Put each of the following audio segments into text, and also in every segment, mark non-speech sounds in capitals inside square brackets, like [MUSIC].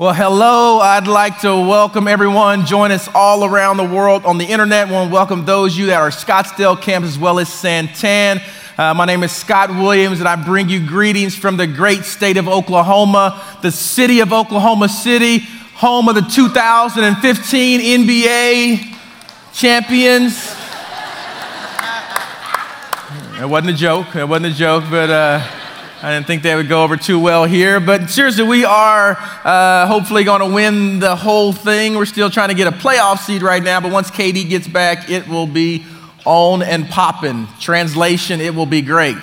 Well, hello. I'd like to welcome everyone. Join us all around the world on the internet. I want to welcome those of you that are Scottsdale campus as well as Santan. Uh, my name is Scott Williams, and I bring you greetings from the great state of Oklahoma, the city of Oklahoma City, home of the 2015 NBA champions. It wasn't a joke. It wasn't a joke, but. Uh, I didn't think they would go over too well here, but seriously, we are uh, hopefully going to win the whole thing. We're still trying to get a playoff seed right now, but once KD gets back, it will be on and popping. Translation, it will be great.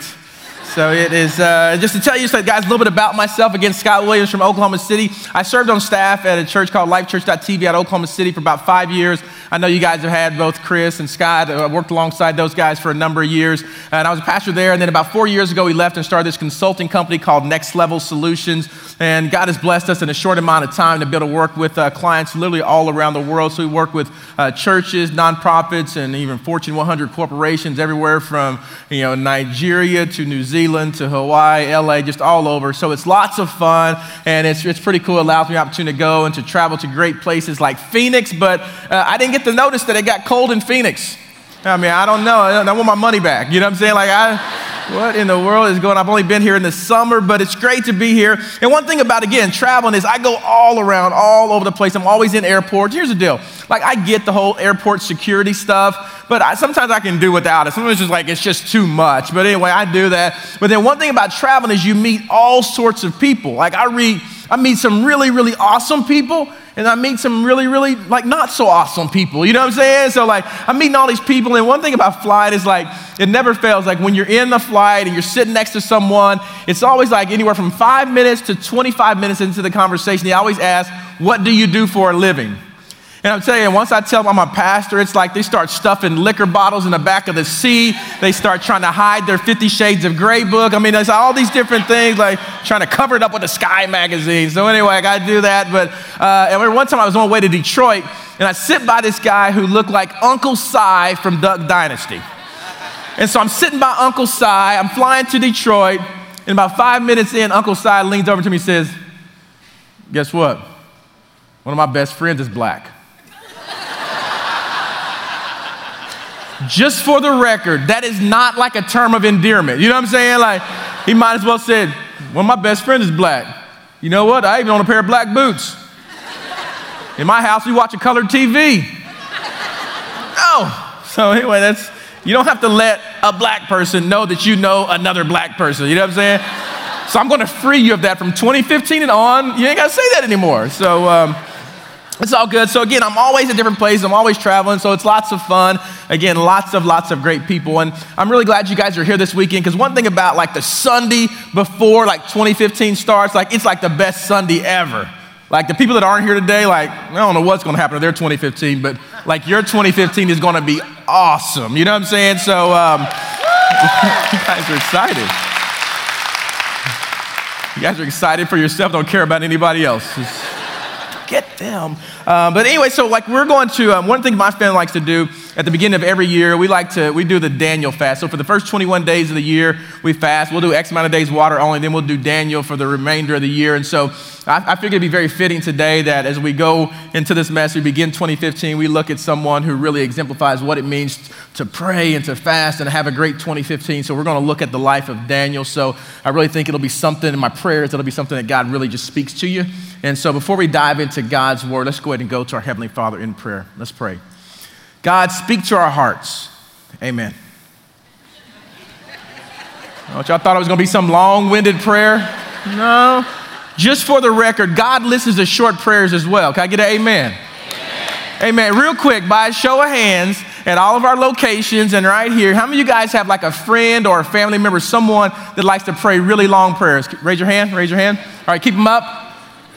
So it is, uh, just to tell you, guys, a little bit about myself. Again, Scott Williams from Oklahoma City. I served on staff at a church called LifeChurch.tv out Oklahoma City for about five years. I know you guys have had both Chris and Scott. I worked alongside those guys for a number of years. And I was a pastor there. And then about four years ago, we left and started this consulting company called Next Level Solutions. And God has blessed us in a short amount of time to be able to work with uh, clients literally all around the world. So we work with uh, churches, nonprofits, and even Fortune 100 corporations everywhere from you know, Nigeria to New Zealand to Hawaii, LA, just all over. So it's lots of fun. And it's, it's pretty cool. It allows me the opportunity to go and to travel to great places like Phoenix. But uh, I didn't get to notice that it got cold in Phoenix. I mean, I don't know. I want my money back. You know what I'm saying? Like, I, what in the world is going on? I've only been here in the summer, but it's great to be here. And one thing about, again, traveling is I go all around, all over the place. I'm always in airports. Here's the deal. Like, I get the whole airport security stuff, but I, sometimes I can do without it. Sometimes it's just like, it's just too much. But anyway, I do that. But then one thing about traveling is you meet all sorts of people. Like, I read, I meet some really, really awesome people and I meet some really, really like not so awesome people. You know what I'm saying? So like I'm meeting all these people, and one thing about flight is like it never fails. Like when you're in the flight and you're sitting next to someone, it's always like anywhere from five minutes to 25 minutes into the conversation. They always ask, "What do you do for a living?" And I'm telling you, once I tell them I'm a pastor, it's like they start stuffing liquor bottles in the back of the seat. They start trying to hide their Fifty Shades of Grey book. I mean, there's all these different things, like trying to cover it up with a Sky magazine. So anyway, I got to do that. But uh, and one time I was on my way to Detroit, and I sit by this guy who looked like Uncle Si from Duck Dynasty. And so I'm sitting by Uncle Si. I'm flying to Detroit, and about five minutes in, Uncle Si leans over to me and says, "Guess what? One of my best friends is black." Just for the record, that is not like a term of endearment. You know what I'm saying? Like, he might as well said, one of my best friends is black. You know what? I even own a pair of black boots. In my house, we watch a colored TV. Oh, so anyway, that's, you don't have to let a black person know that you know another black person. You know what I'm saying? So I'm going to free you of that from 2015 and on. You ain't got to say that anymore. So, um, it's all good. So, again, I'm always at different places. I'm always traveling. So, it's lots of fun. Again, lots of, lots of great people. And I'm really glad you guys are here this weekend because one thing about like the Sunday before like 2015 starts, like it's like the best Sunday ever. Like the people that aren't here today, like, I don't know what's going to happen to their 2015, but like your 2015 is going to be awesome. You know what I'm saying? So, um, [LAUGHS] you guys are excited. You guys are excited for yourself, don't care about anybody else. Get them. Uh, but anyway, so like we're going to, um, one thing my family likes to do at the beginning of every year, we like to, we do the Daniel fast. So for the first 21 days of the year, we fast. We'll do X amount of days water only, then we'll do Daniel for the remainder of the year. And so I, I figured it'd be very fitting today that as we go into this mess, we begin 2015, we look at someone who really exemplifies what it means to pray and to fast and have a great 2015. So we're going to look at the life of Daniel. So I really think it'll be something in my prayers, it'll be something that God really just speaks to you. And so before we dive into God's word, let's go ahead and go to our Heavenly Father in prayer. Let's pray. God, speak to our hearts. Amen. [LAUGHS] Oh, y'all thought it was going to be some long winded prayer? No. Just for the record, God listens to short prayers as well. Can I get an amen? Amen. amen. Real quick, by a show of hands, at all of our locations and right here, how many of you guys have like a friend or a family member, someone that likes to pray really long prayers? Raise your hand, raise your hand. All right, keep them up.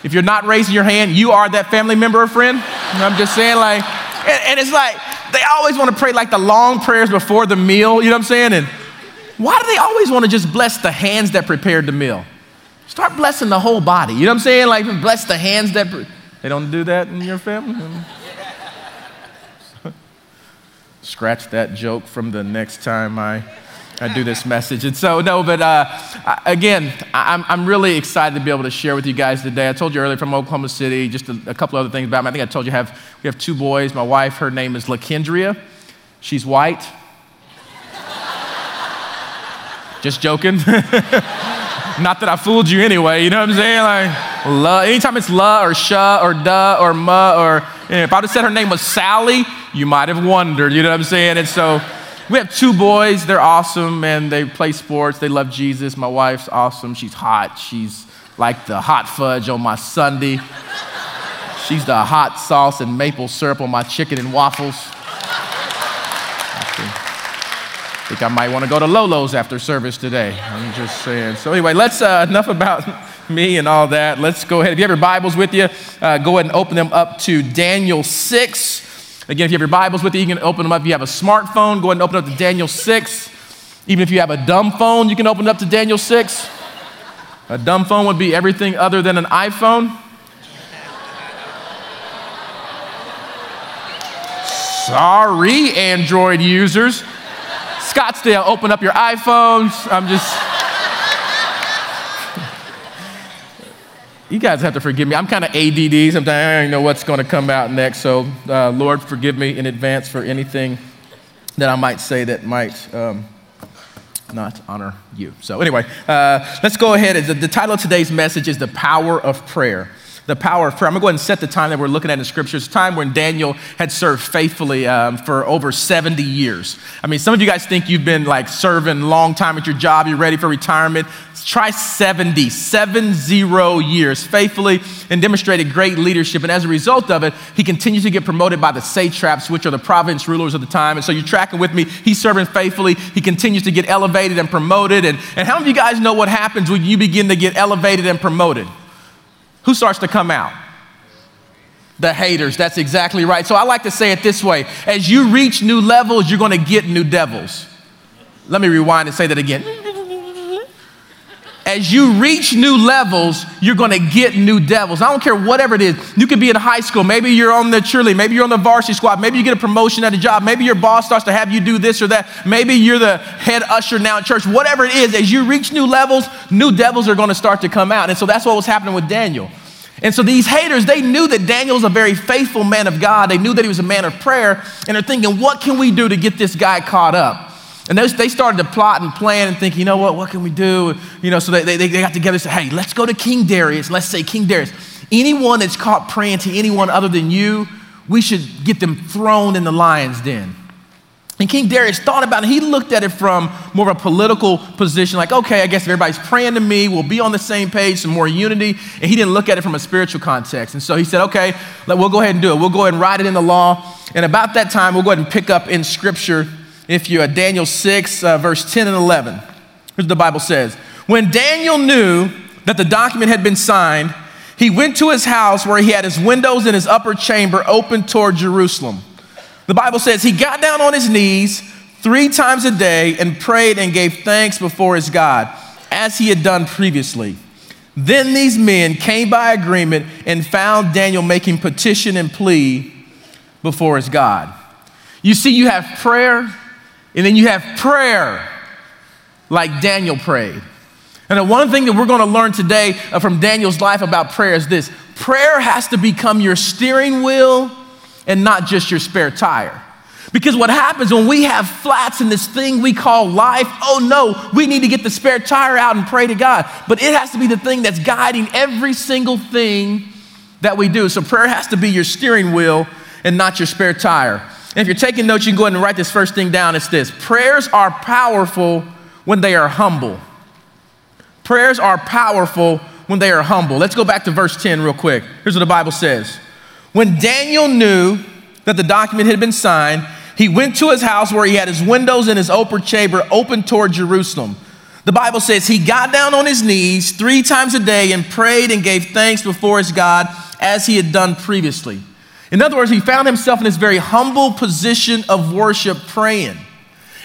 If you're not raising your hand, you are that family member or friend. I'm just saying, like, and, and it's like they always want to pray like the long prayers before the meal. You know what I'm saying? And why do they always want to just bless the hands that prepared the meal? Start blessing the whole body. You know what I'm saying? Like, bless the hands that. Pre- they don't do that in your family? [LAUGHS] Scratch that joke from the next time I I do this message. And so, no, but uh, again, I'm, I'm really excited to be able to share with you guys today. I told you earlier from Oklahoma City, just a, a couple other things about me. I think I told you have, we have two boys. My wife, her name is LaKendria. She's white. just joking. [LAUGHS] Not that I fooled you anyway, you know what I'm saying? Like, la, anytime it's la or sha or da or ma or, you know, if I would have said her name was Sally, you might have wondered, you know what I'm saying? And so we have two boys, they're awesome, and they play sports, they love Jesus. My wife's awesome, she's hot, she's like the hot fudge on my Sunday. She's the hot sauce and maple syrup on my chicken and waffles. I think I might want to go to Lolo's after service today. I'm just saying. So, anyway, let's, uh, enough about [LAUGHS] me and all that. Let's go ahead. If you have your Bibles with you, uh, go ahead and open them up to Daniel 6. Again, if you have your Bibles with you, you can open them up. If you have a smartphone, go ahead and open up to Daniel 6. Even if you have a dumb phone, you can open it up to Daniel 6. A dumb phone would be everything other than an iPhone. Sorry, Android users. Scottsdale, open up your iPhones. I'm just. You guys have to forgive me. I'm kind of ADD. Sometimes I don't know what's going to come out next. So, uh, Lord, forgive me in advance for anything that I might say that might um, not honor you. So, anyway, uh, let's go ahead. The, the title of today's message is The Power of Prayer the power of prayer. I'm going to go ahead and set the time that we're looking at in Scripture. It's time when Daniel had served faithfully um, for over 70 years. I mean, some of you guys think you've been like serving long time at your job, you're ready for retirement. Try 70, seven zero years faithfully and demonstrated great leadership. And as a result of it, he continues to get promoted by the satraps, which are the province rulers of the time. And so you're tracking with me. He's serving faithfully. He continues to get elevated and promoted. And, and how many of you guys know what happens when you begin to get elevated and promoted? Who starts to come out? The haters. That's exactly right. So I like to say it this way as you reach new levels, you're going to get new devils. Let me rewind and say that again. As you reach new levels, you're going to get new devils. I don't care whatever it is. You could be in high school. Maybe you're on the cheerleading. Maybe you're on the varsity squad. Maybe you get a promotion at a job. Maybe your boss starts to have you do this or that. Maybe you're the head usher now at church. Whatever it is, as you reach new levels, new devils are going to start to come out. And so that's what was happening with Daniel. And so these haters, they knew that Daniel was a very faithful man of God. They knew that he was a man of prayer. And they're thinking, what can we do to get this guy caught up? And they started to plot and plan and think, you know what, what can we do? You know, so they, they, they got together and said, hey, let's go to King Darius. Let's say, King Darius, anyone that's caught praying to anyone other than you, we should get them thrown in the lion's den. And King Darius thought about it. He looked at it from more of a political position, like, okay, I guess if everybody's praying to me, we'll be on the same page, some more unity. And he didn't look at it from a spiritual context. And so he said, okay, we'll go ahead and do it. We'll go ahead and write it in the law. And about that time, we'll go ahead and pick up in scripture, if you, uh, Daniel 6, uh, verse 10 and 11. Here's what the Bible says. When Daniel knew that the document had been signed, he went to his house where he had his windows in his upper chamber open toward Jerusalem. The Bible says he got down on his knees three times a day and prayed and gave thanks before his God, as he had done previously. Then these men came by agreement and found Daniel making petition and plea before his God. You see, you have prayer, and then you have prayer like Daniel prayed. And the one thing that we're going to learn today uh, from Daniel's life about prayer is this prayer has to become your steering wheel and not just your spare tire. Because what happens when we have flats in this thing we call life, oh no, we need to get the spare tire out and pray to God. But it has to be the thing that's guiding every single thing that we do. So prayer has to be your steering wheel and not your spare tire. And if you're taking notes, you can go ahead and write this first thing down. It's this prayers are powerful when they are humble. Prayers are powerful when they are humble. Let's go back to verse 10 real quick. Here's what the Bible says. When Daniel knew that the document had been signed, he went to his house where he had his windows in his upper chamber open toward Jerusalem. The Bible says he got down on his knees three times a day and prayed and gave thanks before his God as he had done previously. In other words, he found himself in this very humble position of worship praying.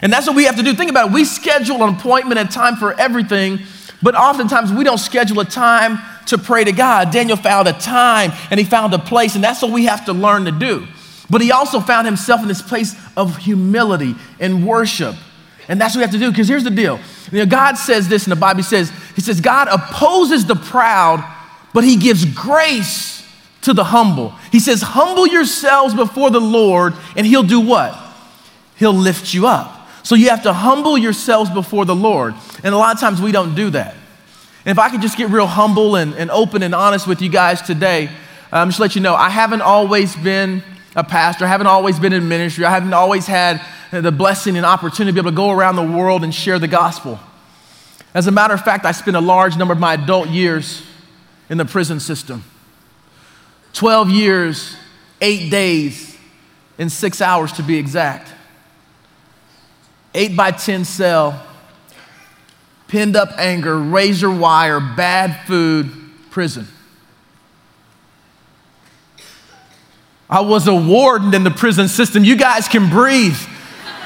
And that's what we have to do. Think about it. We schedule an appointment and time for everything, but oftentimes we don't schedule a time to pray to God. Daniel found a time and he found a place, and that's what we have to learn to do. But he also found himself in this place of humility and worship. And that's what we have to do, because here's the deal. You know, God says this in the Bible. He says, He says, God opposes the proud, but He gives grace to the humble. He says, Humble yourselves before the Lord, and He'll do what? He'll lift you up. So you have to humble yourselves before the Lord. And a lot of times we don't do that. And if I could just get real humble and, and open and honest with you guys today, um, just let you know, I haven't always been a pastor, I haven't always been in ministry, I haven't always had the blessing and opportunity to be able to go around the world and share the gospel. As a matter of fact, I spent a large number of my adult years in the prison system 12 years, eight days, in six hours to be exact. Eight by 10 cell, pinned up anger, razor wire, bad food, prison. I was a warden in the prison system. You guys can breathe.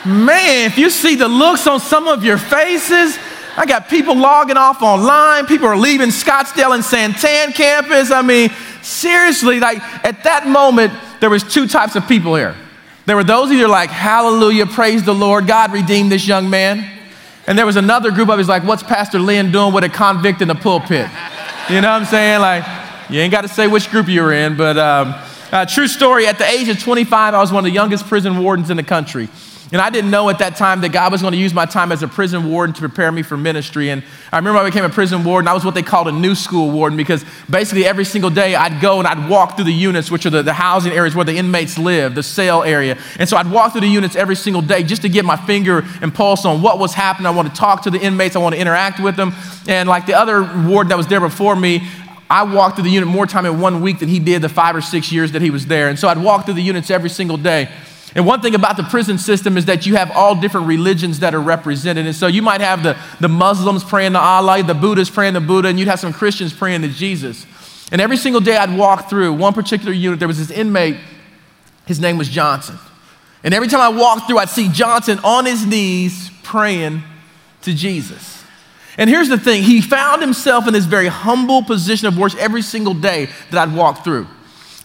Man, if you see the looks on some of your faces, I got people logging off online. People are leaving Scottsdale and Santan campus. I mean, seriously, like at that moment, there was two types of people here. There were those either like, hallelujah, praise the Lord, God redeemed this young man. And there was another group of us like, what's Pastor Lynn doing with a convict in the pulpit? You know what I'm saying? Like, you ain't got to say which group you're in, but um, uh, true story, at the age of 25, I was one of the youngest prison wardens in the country. And I didn't know at that time that God was going to use my time as a prison warden to prepare me for ministry. And I remember I became a prison warden. I was what they called a new school warden because basically every single day I'd go and I'd walk through the units, which are the, the housing areas where the inmates live, the cell area. And so I'd walk through the units every single day just to get my finger and pulse on what was happening. I want to talk to the inmates, I want to interact with them. And like the other warden that was there before me, I walked through the unit more time in one week than he did the five or six years that he was there. And so I'd walk through the units every single day. And one thing about the prison system is that you have all different religions that are represented. And so you might have the, the Muslims praying to Allah, the Buddhists praying to Buddha, and you'd have some Christians praying to Jesus. And every single day I'd walk through one particular unit, there was this inmate, his name was Johnson. And every time I walked through, I'd see Johnson on his knees praying to Jesus. And here's the thing he found himself in this very humble position of worship every single day that I'd walk through.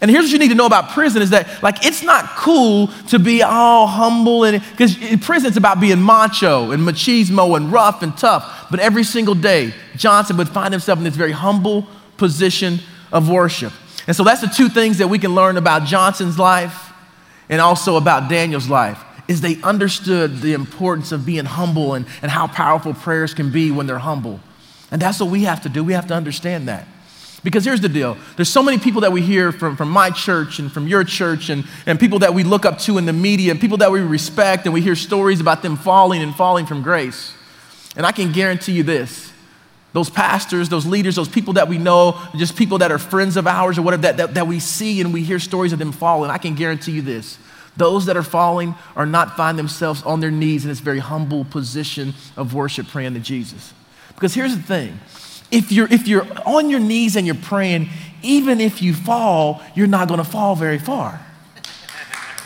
And here's what you need to know about prison is that, like, it's not cool to be all humble and because in prison it's about being macho and machismo and rough and tough. But every single day, Johnson would find himself in this very humble position of worship. And so that's the two things that we can learn about Johnson's life and also about Daniel's life is they understood the importance of being humble and, and how powerful prayers can be when they're humble. And that's what we have to do. We have to understand that. Because here's the deal there's so many people that we hear from, from my church and from your church, and, and people that we look up to in the media, and people that we respect, and we hear stories about them falling and falling from grace. And I can guarantee you this those pastors, those leaders, those people that we know, just people that are friends of ours or whatever, that, that, that we see and we hear stories of them falling, I can guarantee you this. Those that are falling are not find themselves on their knees in this very humble position of worship praying to Jesus. Because here's the thing if you're, if you're on your knees and you're praying, even if you fall, you're not going to fall very far.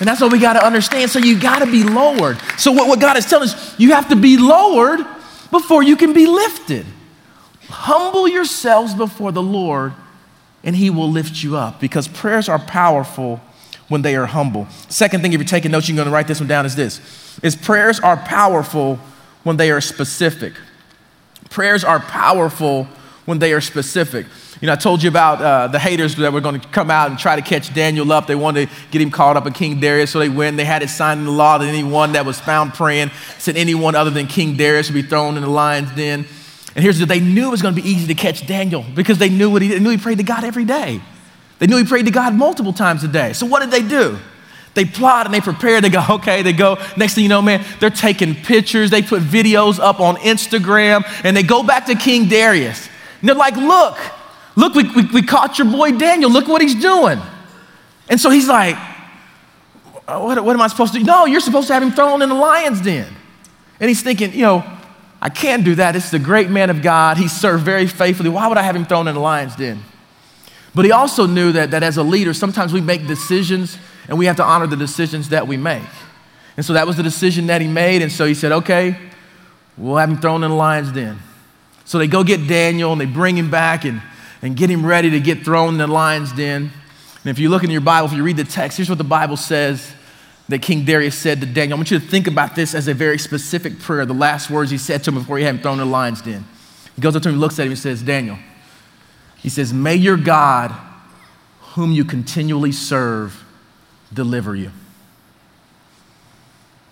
And that's what we got to understand. So you got to be lowered. So what, what God is telling us, you have to be lowered before you can be lifted. Humble yourselves before the Lord, and He will lift you up because prayers are powerful when they are humble. Second thing, if you're taking notes, you're going to write this one down is this is prayers are powerful when they are specific. Prayers are powerful when they are specific. You know, I told you about uh, the haters that were going to come out and try to catch Daniel up. They wanted to get him caught up in King Darius, so they went they had it signed in the law that anyone that was found praying, said anyone other than King Darius would be thrown in the lion's den. And here's the they knew it was going to be easy to catch Daniel because they knew what he, they knew he prayed to God every day. They knew he prayed to God multiple times a day. So what did they do? They plot and they prepare. They go, [LAUGHS] okay, they go. Next thing you know, man, they're taking pictures. They put videos up on Instagram and they go back to King Darius. And they're like, look, look, we, we, we caught your boy Daniel. Look what he's doing. And so he's like, uh, what, what am I supposed to do? No, you're supposed to have him thrown in the lion's den. And he's thinking, you know, I can't do that. Is a great man of God. He served very faithfully. Why would I have him thrown in the lion's den? But he also knew that, that as a leader, sometimes we make decisions and we have to honor the decisions that we make. And so that was the decision that he made. And so he said, okay, we'll have him thrown in the lion's den. So they go get Daniel and they bring him back and, and get him ready to get thrown in the lion's den. And if you look in your Bible, if you read the text, here's what the Bible says that King Darius said to Daniel. I want you to think about this as a very specific prayer, the last words he said to him before he had him thrown in the lion's den. He goes up to him, looks at him, and says, Daniel, he says, May your God, whom you continually serve, deliver you.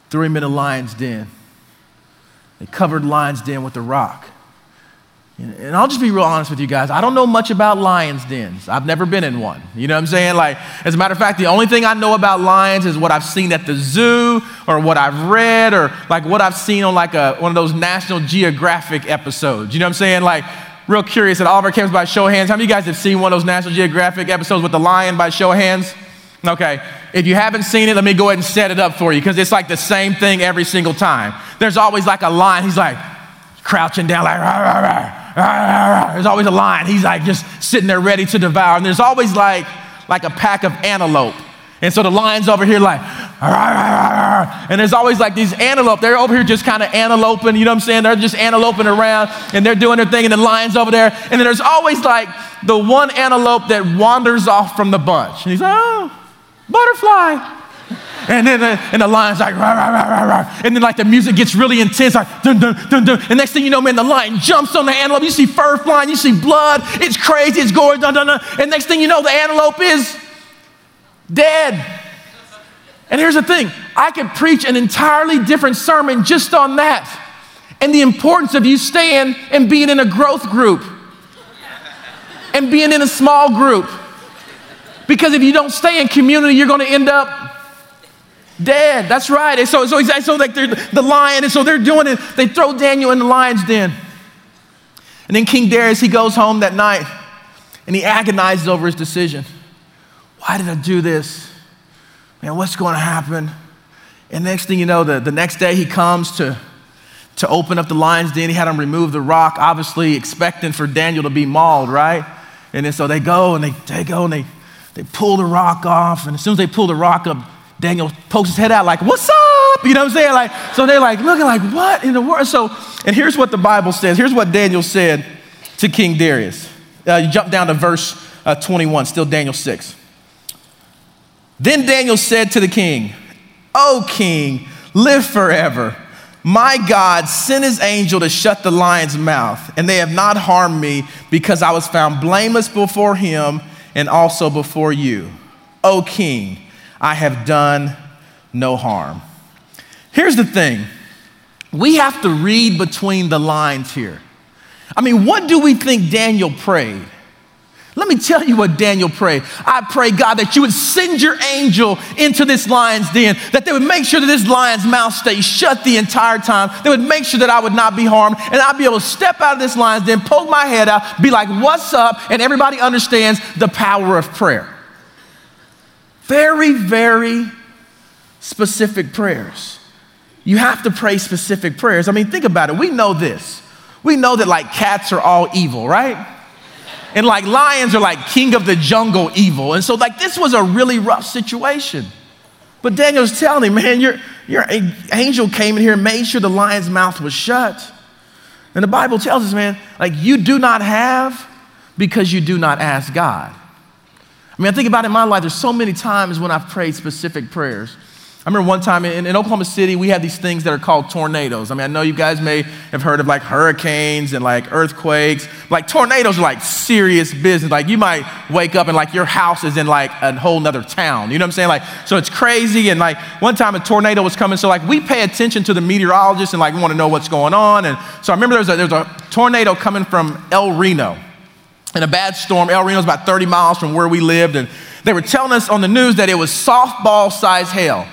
Threw him in a lion's den. They covered lion's den with a rock. And I'll just be real honest with you guys. I don't know much about lions' dens. I've never been in one. You know what I'm saying? Like, as a matter of fact, the only thing I know about lions is what I've seen at the zoo or what I've read or like what I've seen on like a, one of those National Geographic episodes. You know what I'm saying? Like, real curious at Oliver Campus by show of hands. How many of you guys have seen one of those National Geographic episodes with the lion by show of hands? Okay. If you haven't seen it, let me go ahead and set it up for you because it's like the same thing every single time. There's always like a lion. He's like crouching down, like, rah, rah, rah. [LAUGHS] There's always a lion. He's like just sitting there ready to devour. And there's always like, like a pack of antelope. And so the lion's over here like, [LAUGHS] and there's always like these antelope. They're over here just kind of anteloping, you know what I'm saying? They're just anteloping around and they're doing their thing, and the lion's over there. And then there's always like the one antelope that wanders off from the bunch. And he's like, oh, butterfly. And then the, and the lion's like, rah, rah, rah, rah, rah. And then like the music gets really intense, like dun, dun, dun, dun. And next thing you know, man, the lion jumps on the antelope. You see fur flying, you see blood. It's crazy, it's gory, dun, dun, dun. And next thing you know, the antelope is dead. And here's the thing I could preach an entirely different sermon just on that and the importance of you staying and being in a growth group and being in a small group. Because if you don't stay in community, you're going to end up Dead. That's right. And so, so, so like they're the lion, and so they're doing it. They throw Daniel in the lion's den. And then King Darius, he goes home that night and he agonizes over his decision. Why did I do this? Man, what's going to happen? And next thing you know, the, the next day he comes to, to open up the lion's den. He had him remove the rock, obviously expecting for Daniel to be mauled, right? And then so they go and they, they go and they, they pull the rock off. And as soon as they pull the rock up, Daniel pokes his head out like, what's up? You know what I'm saying? Like, so they're like looking like, what in the world? So, and here's what the Bible says. Here's what Daniel said to King Darius. Uh, you jump down to verse uh, 21, still Daniel 6. Then Daniel said to the king, O king, live forever. My God sent his angel to shut the lion's mouth, and they have not harmed me because I was found blameless before him and also before you. O king, I have done no harm. Here's the thing we have to read between the lines here. I mean, what do we think Daniel prayed? Let me tell you what Daniel prayed. I pray, God, that you would send your angel into this lion's den, that they would make sure that this lion's mouth stays shut the entire time. They would make sure that I would not be harmed, and I'd be able to step out of this lion's den, poke my head out, be like, What's up? And everybody understands the power of prayer. Very, very specific prayers. You have to pray specific prayers. I mean, think about it. We know this. We know that like cats are all evil, right? And like lions are like king of the jungle evil. And so, like, this was a really rough situation. But Daniel's telling him, man, your, your angel came in here and made sure the lion's mouth was shut. And the Bible tells us, man, like, you do not have because you do not ask God. I mean, I think about it in my life, there's so many times when I've prayed specific prayers. I remember one time in, in, Oklahoma City, we had these things that are called tornadoes. I mean, I know you guys may have heard of like hurricanes and like earthquakes. Like tornadoes are like serious business. Like you might wake up and like your house is in like a whole nother town. You know what I'm saying? Like, so it's crazy. And like one time a tornado was coming. So like we pay attention to the meteorologists and like want to know what's going on. And so I remember there was a, there was a tornado coming from El Reno in a bad storm. El Reno about 30 miles from where we lived, and they were telling us on the news that it was softball size hail.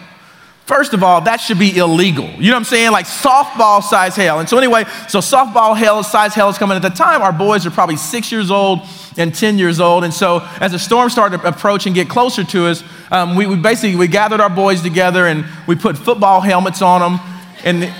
First of all, that should be illegal. You know what I'm saying? Like softball size hail. And so, anyway, so softball hail, size hail is coming. At the time, our boys are probably six years old and 10 years old. And so, as the storm started to approach and get closer to us, um, we, we basically we gathered our boys together and we put football helmets on them. And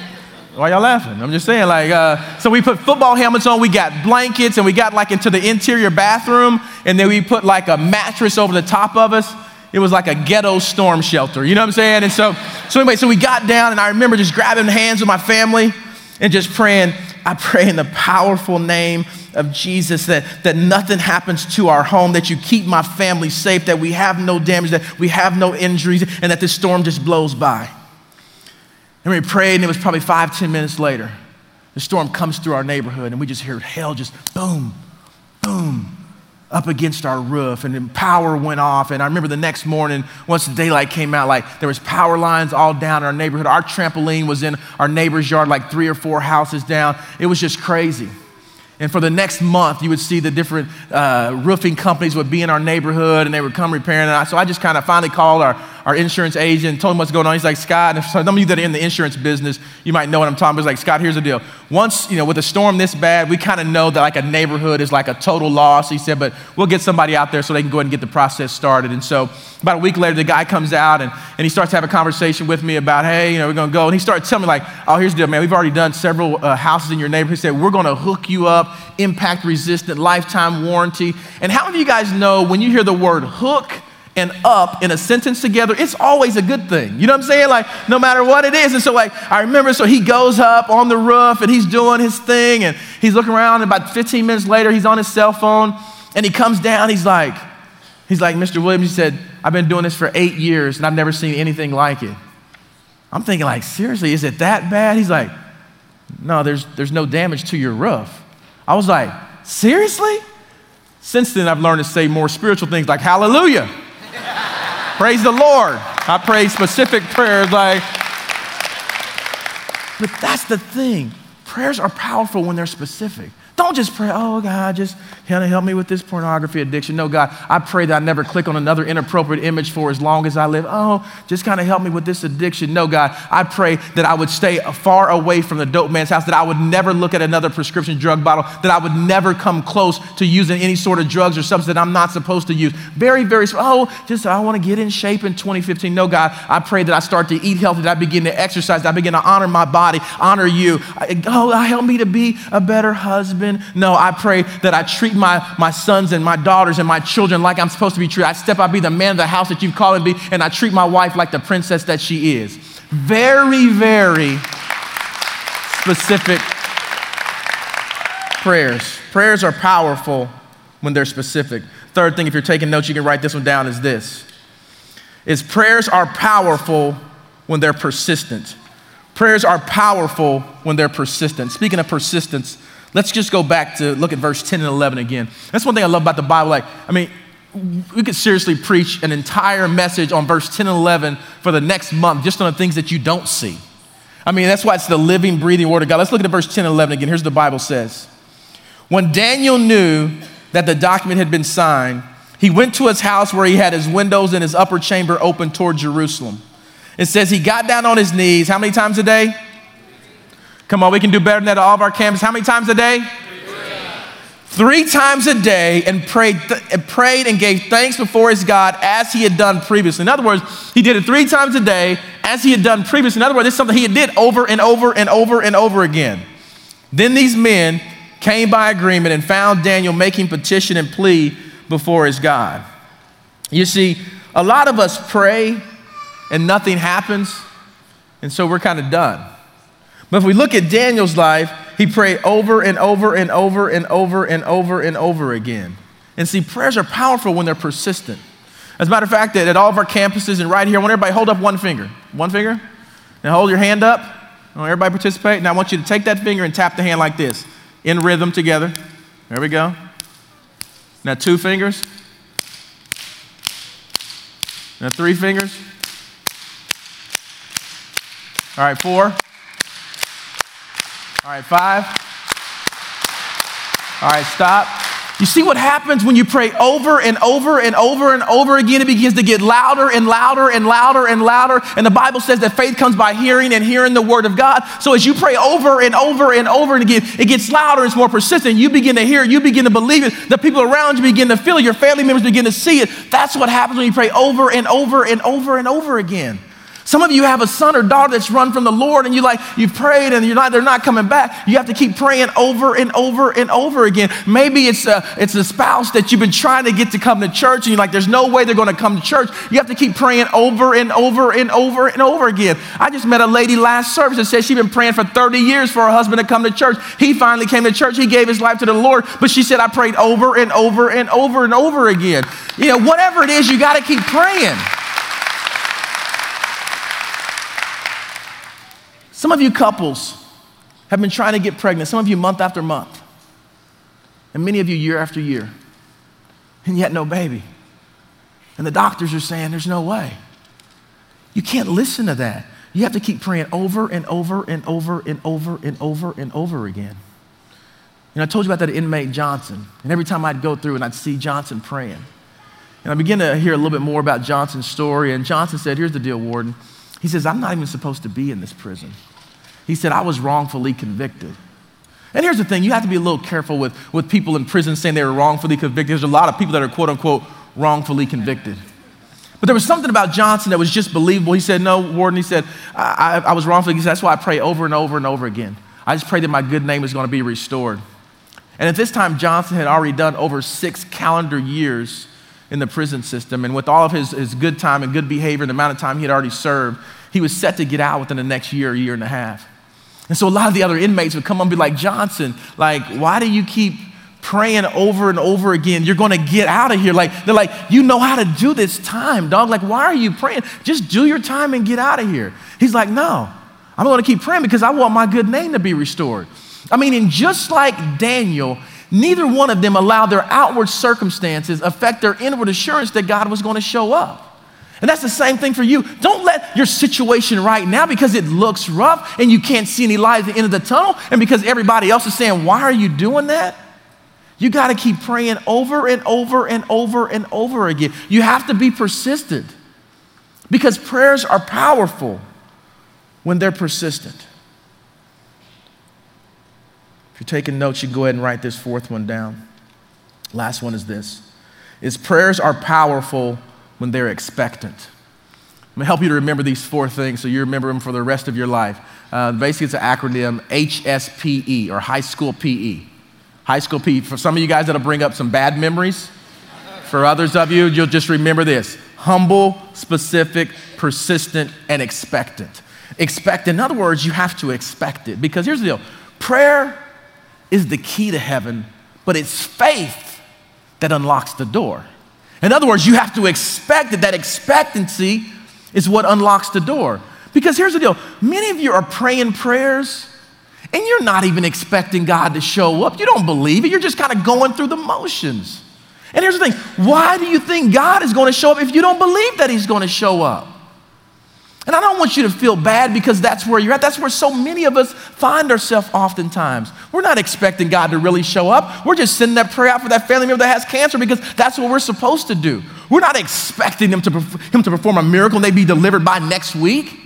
why y'all laughing? I'm just saying, like, uh, so we put football helmets on, we got blankets, and we got like into the interior bathroom, and then we put like a mattress over the top of us. It was like a ghetto storm shelter, you know what I'm saying? And so, so anyway, so we got down, and I remember just grabbing hands with my family and just praying. I pray in the powerful name of Jesus, that, that nothing happens to our home, that you keep my family safe, that we have no damage, that we have no injuries, and that this storm just blows by. And we prayed, and it was probably five, ten minutes later. The storm comes through our neighborhood, and we just hear hail just boom, boom, up against our roof and then power went off and i remember the next morning once the daylight came out like there was power lines all down in our neighborhood our trampoline was in our neighbor's yard like three or four houses down it was just crazy and for the next month, you would see the different uh, roofing companies would be in our neighborhood and they would come repairing. And so I just kind of finally called our, our insurance agent, told him what's going on. He's like, Scott, and some of you that are in the insurance business, you might know what I'm talking about. He's like, Scott, here's the deal. Once, you know, with a storm this bad, we kind of know that like a neighborhood is like a total loss. He said, but we'll get somebody out there so they can go ahead and get the process started. And so about a week later, the guy comes out and, and he starts to have a conversation with me about, hey, you know, we're going to go. And he started telling me like, oh, here's the deal, man. We've already done several uh, houses in your neighborhood. He said, we're going to hook you up impact resistant, lifetime warranty. And how many of you guys know when you hear the word hook and up in a sentence together, it's always a good thing. You know what I'm saying? Like, no matter what it is. And so, like, I remember, so he goes up on the roof and he's doing his thing and he's looking around. And about 15 minutes later, he's on his cell phone and he comes down. He's like, he's like, Mr. Williams, he said, I've been doing this for eight years and I've never seen anything like it. I'm thinking, like, seriously, is it that bad? He's like, no, there's, there's no damage to your roof. I was like, seriously? Since then, I've learned to say more spiritual things like hallelujah. Praise the Lord. I pray specific prayers like, but that's the thing. Prayers are powerful when they're specific. Don't just pray, oh God, just kind of help me with this pornography addiction. No, God, I pray that I never click on another inappropriate image for as long as I live. Oh, just kind of help me with this addiction. No, God, I pray that I would stay far away from the dope man's house, that I would never look at another prescription drug bottle, that I would never come close to using any sort of drugs or substance that I'm not supposed to use. Very, very, oh, just I want to get in shape in 2015. No, God, I pray that I start to eat healthy, that I begin to exercise, that I begin to honor my body, honor you. Oh, help me to be a better husband. No, I pray that I treat my, my sons and my daughters and my children like I'm supposed to be treated. I step out, be the man of the house that you've called me be, and I treat my wife like the princess that she is. Very, very specific prayers. Prayers are powerful when they're specific. Third thing, if you're taking notes, you can write this one down, is this. Is prayers are powerful when they're persistent. Prayers are powerful when they're persistent. Speaking of persistence, Let's just go back to look at verse 10 and 11 again. That's one thing I love about the Bible. Like, I mean, we could seriously preach an entire message on verse 10 and 11 for the next month just on the things that you don't see. I mean, that's why it's the living, breathing word of God. Let's look at verse 10 and 11 again. Here's what the Bible says. When Daniel knew that the document had been signed, he went to his house where he had his windows and his upper chamber open toward Jerusalem. It says he got down on his knees how many times a day? Come on, we can do better than that at all of our campuses. How many times a day? Three times a day and prayed, th- and prayed and gave thanks before his God as he had done previously. In other words, he did it three times a day as he had done previously. In other words, it's something he did over and over and over and over again. Then these men came by agreement and found Daniel making petition and plea before his God. You see, a lot of us pray and nothing happens, and so we're kind of done. But if we look at Daniel's life, he prayed over and over and over and over and over and over again. And see, prayers are powerful when they're persistent. As a matter of fact, at all of our campuses and right here, I want everybody hold up one finger. One finger. And hold your hand up. I want everybody participate. Now I want you to take that finger and tap the hand like this in rhythm together. There we go. Now two fingers. Now three fingers. All right, four. All right, five. All right, stop. You see what happens when you pray over and over and over and over again? It begins to get louder and louder and louder and louder. And the Bible says that faith comes by hearing and hearing the word of God. So as you pray over and over and over and again, it gets louder, it's more persistent. You begin to hear it, you begin to believe it. The people around you begin to feel it, your family members begin to see it. That's what happens when you pray over and over and over and over again. Some of you have a son or daughter that's run from the Lord and you like you've prayed and you're not they're not coming back. You have to keep praying over and over and over again. Maybe it's a it's a spouse that you've been trying to get to come to church and you're like there's no way they're going to come to church. You have to keep praying over and over and over and over again. I just met a lady last service that said she'd been praying for 30 years for her husband to come to church. He finally came to church. He gave his life to the Lord, but she said I prayed over and over and over and over again. You know, whatever it is, you got to keep praying. Some of you couples have been trying to get pregnant, some of you month after month, and many of you year after year, and yet no baby. And the doctors are saying there's no way. You can't listen to that. You have to keep praying over and over and over and over and over and over again. Know, I told you about that inmate Johnson, and every time I'd go through and I'd see Johnson praying. And I began to hear a little bit more about Johnson's story, and Johnson said, Here's the deal, Warden. He says, I'm not even supposed to be in this prison. He said, I was wrongfully convicted. And here's the thing you have to be a little careful with, with people in prison saying they were wrongfully convicted. There's a lot of people that are quote unquote wrongfully convicted. But there was something about Johnson that was just believable. He said, No, Warden, he said, I, I, I was wrongfully convicted. That's why I pray over and over and over again. I just pray that my good name is going to be restored. And at this time, Johnson had already done over six calendar years in the prison system. And with all of his, his good time and good behavior and the amount of time he had already served, he was set to get out within the next year, year and a half. And so a lot of the other inmates would come up and be like, Johnson, like, why do you keep praying over and over again? You're gonna get out of here. Like, they're like, you know how to do this time, dog. Like, why are you praying? Just do your time and get out of here. He's like, no, I'm gonna keep praying because I want my good name to be restored. I mean, and just like Daniel, neither one of them allowed their outward circumstances affect their inward assurance that God was gonna show up. And that's the same thing for you. Don't let your situation right now, because it looks rough and you can't see any light at the end of the tunnel, and because everybody else is saying, Why are you doing that? You got to keep praying over and over and over and over again. You have to be persistent because prayers are powerful when they're persistent. If you're taking notes, you can go ahead and write this fourth one down. Last one is this is prayers are powerful when they're expectant. I'm gonna help you to remember these four things so you remember them for the rest of your life. Uh, basically, it's an acronym HSPE or High School PE. High School PE. For some of you guys, that'll bring up some bad memories. For others of you, you'll just remember this humble, specific, persistent, and expectant. Expect, in other words, you have to expect it. Because here's the deal prayer is the key to heaven, but it's faith that unlocks the door. In other words, you have to expect it. That expectancy is what unlocks the door. Because here's the deal many of you are praying prayers and you're not even expecting God to show up. You don't believe it, you're just kind of going through the motions. And here's the thing why do you think God is going to show up if you don't believe that He's going to show up? And I don't want you to feel bad because that's where you're at. That's where so many of us find ourselves oftentimes. We're not expecting God to really show up. We're just sending that prayer out for that family member that has cancer because that's what we're supposed to do. We're not expecting him to, him to perform a miracle and they be delivered by next week.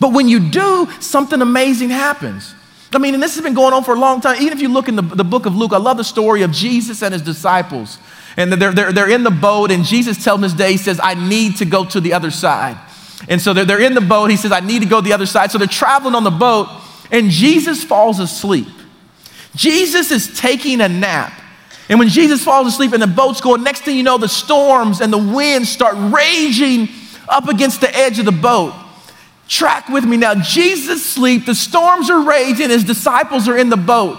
But when you do, something amazing happens. I mean, and this has been going on for a long time. Even if you look in the, the book of Luke, I love the story of Jesus and his disciples. And they're, they're, they're in the boat, and Jesus tells them this day, He says, I need to go to the other side. And so they're, they're in the boat. He says, I need to go the other side. So they're traveling on the boat, and Jesus falls asleep. Jesus is taking a nap. And when Jesus falls asleep and the boat's going, next thing you know, the storms and the winds start raging up against the edge of the boat. Track with me now. Jesus sleep, the storms are raging, his disciples are in the boat.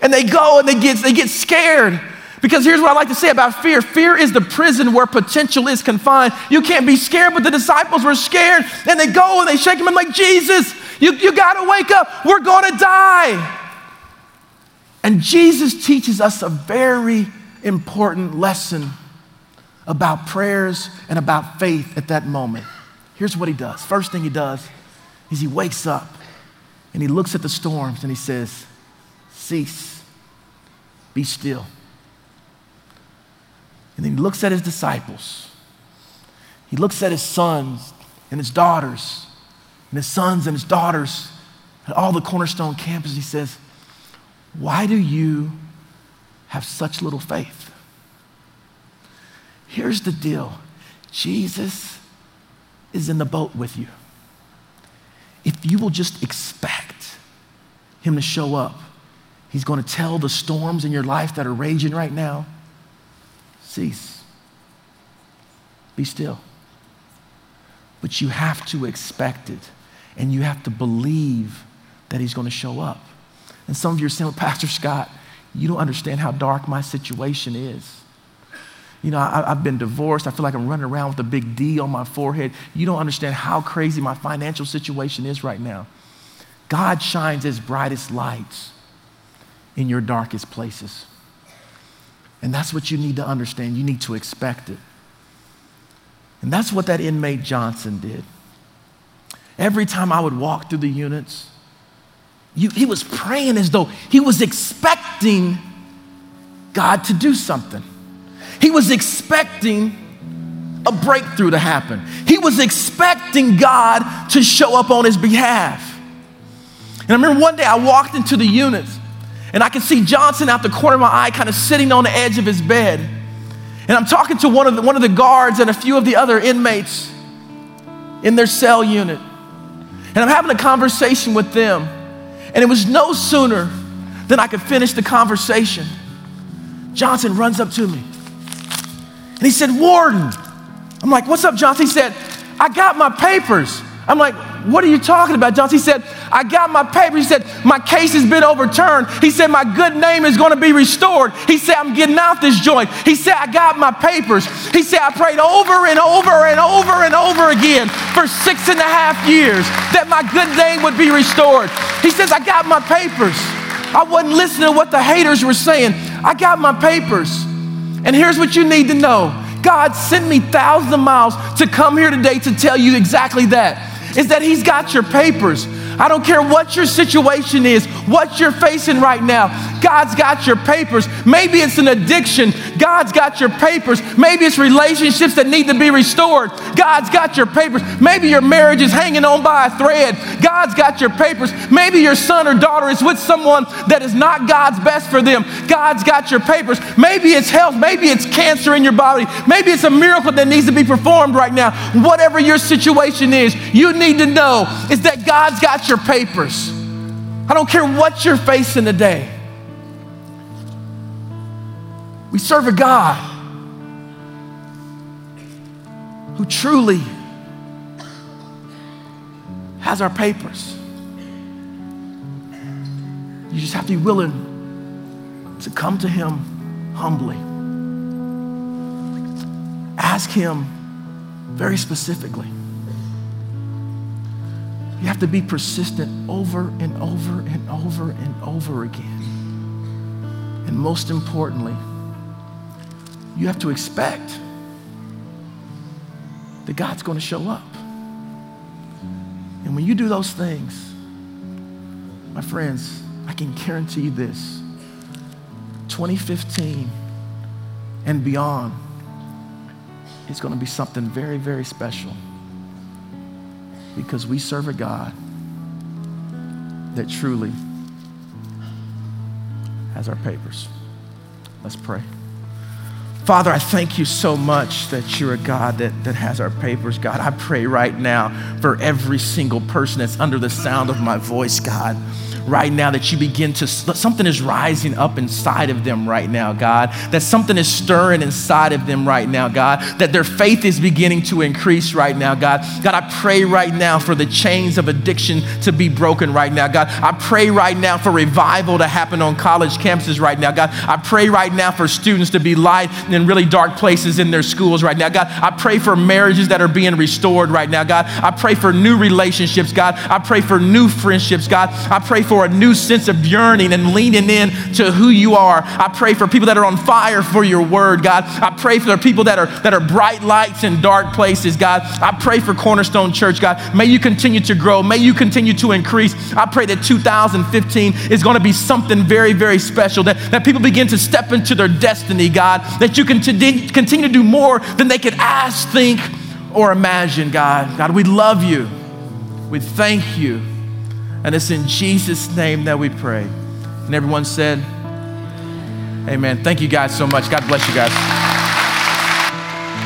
And they go and they get, they get scared. Because here's what I like to say about fear fear is the prison where potential is confined. You can't be scared, but the disciples were scared and they go and they shake him and like, Jesus, you, you got to wake up. We're to die. And Jesus teaches us a very important lesson about prayers and about faith at that moment. Here's what he does. First thing he does is he wakes up and he looks at the storms and he says, Cease, be still. And then he looks at his disciples. He looks at his sons and his daughters, and his sons and his daughters at all the Cornerstone campus. He says, Why do you have such little faith? Here's the deal Jesus is in the boat with you. if you will just expect Him to show up, He's going to tell the storms in your life that are raging right now cease. Be still. But you have to expect it, and you have to believe that He's going to show up. And some of you are saying, well, Pastor Scott, you don't understand how dark my situation is. You know, I, have been divorced. I feel like I'm running around with a big D on my forehead. You don't understand how crazy my financial situation is right now. God shines his brightest lights in your darkest places. And that's what you need to understand. You need to expect it. And that's what that inmate Johnson did. Every time I would walk through the units, you, he was praying as though he was expecting God to do something. He was expecting a breakthrough to happen. He was expecting God to show up on his behalf. And I remember one day I walked into the units and I can see Johnson out the corner of my eye, kind of sitting on the edge of his bed. And I'm talking to one of the, one of the guards and a few of the other inmates in their cell unit. And I'm having a conversation with them. And it was no sooner than I could finish the conversation. Johnson runs up to me. And he said, Warden. I'm like, what's up, Johnson? He said, I got my papers. I'm like, what are you talking about, Johnson? He said, I got my papers. He said, my case has been overturned. He said, my good name is going to be restored. He said, I'm getting out this joint. He said, I got my papers. He said, I prayed over and over and over and over again for six and a half years that my good name would be restored. He says, I got my papers. I wasn't listening to what the haters were saying. I got my papers. And here's what you need to know God sent me thousands of miles to come here today to tell you exactly that is that He's got your papers. I don't care what your situation is, what you're facing right now. God's got your papers. Maybe it's an addiction. God's got your papers. Maybe it's relationships that need to be restored. God's got your papers. Maybe your marriage is hanging on by a thread. God's got your papers. Maybe your son or daughter is with someone that is not God's best for them. God's got your papers. Maybe it's health. Maybe it's cancer in your body. Maybe it's a miracle that needs to be performed right now. Whatever your situation is, you need to know is that God's got your papers. I don't care what you're facing today. We serve a God who truly has our papers. You just have to be willing to come to Him humbly. Ask Him very specifically. You have to be persistent over and over and over and over again. And most importantly, you have to expect that God's going to show up. And when you do those things, my friends, I can guarantee you this 2015 and beyond is going to be something very, very special because we serve a God that truly has our papers. Let's pray. Father, I thank you so much that you're a God that, that has our papers. God, I pray right now for every single person that's under the sound of my voice, God right now that you begin to, something is rising up inside of them right now, God. That something is stirring inside of them right now, God. That their faith is beginning to increase right now, God. God, I pray right now for the chains of addiction to be broken right now, God. I pray right now for revival to happen on college campuses right now, God. I pray right now for students to be light in really dark places in their schools right now, God. I pray for marriages that are being restored right now, God. I pray for new relationships, God. I pray for new friendships, God. I pray for for a new sense of yearning and leaning in to who you are. I pray for people that are on fire for your word, God. I pray for people that are that are bright lights in dark places, God. I pray for Cornerstone Church, God. May you continue to grow. May you continue to increase. I pray that 2015 is going to be something very, very special. That, that people begin to step into their destiny, God. That you can continue to do more than they could ask, think, or imagine, God. God, we love you. We thank you. And it's in Jesus' name that we pray. And everyone said, Amen. Thank you guys so much. God bless you guys.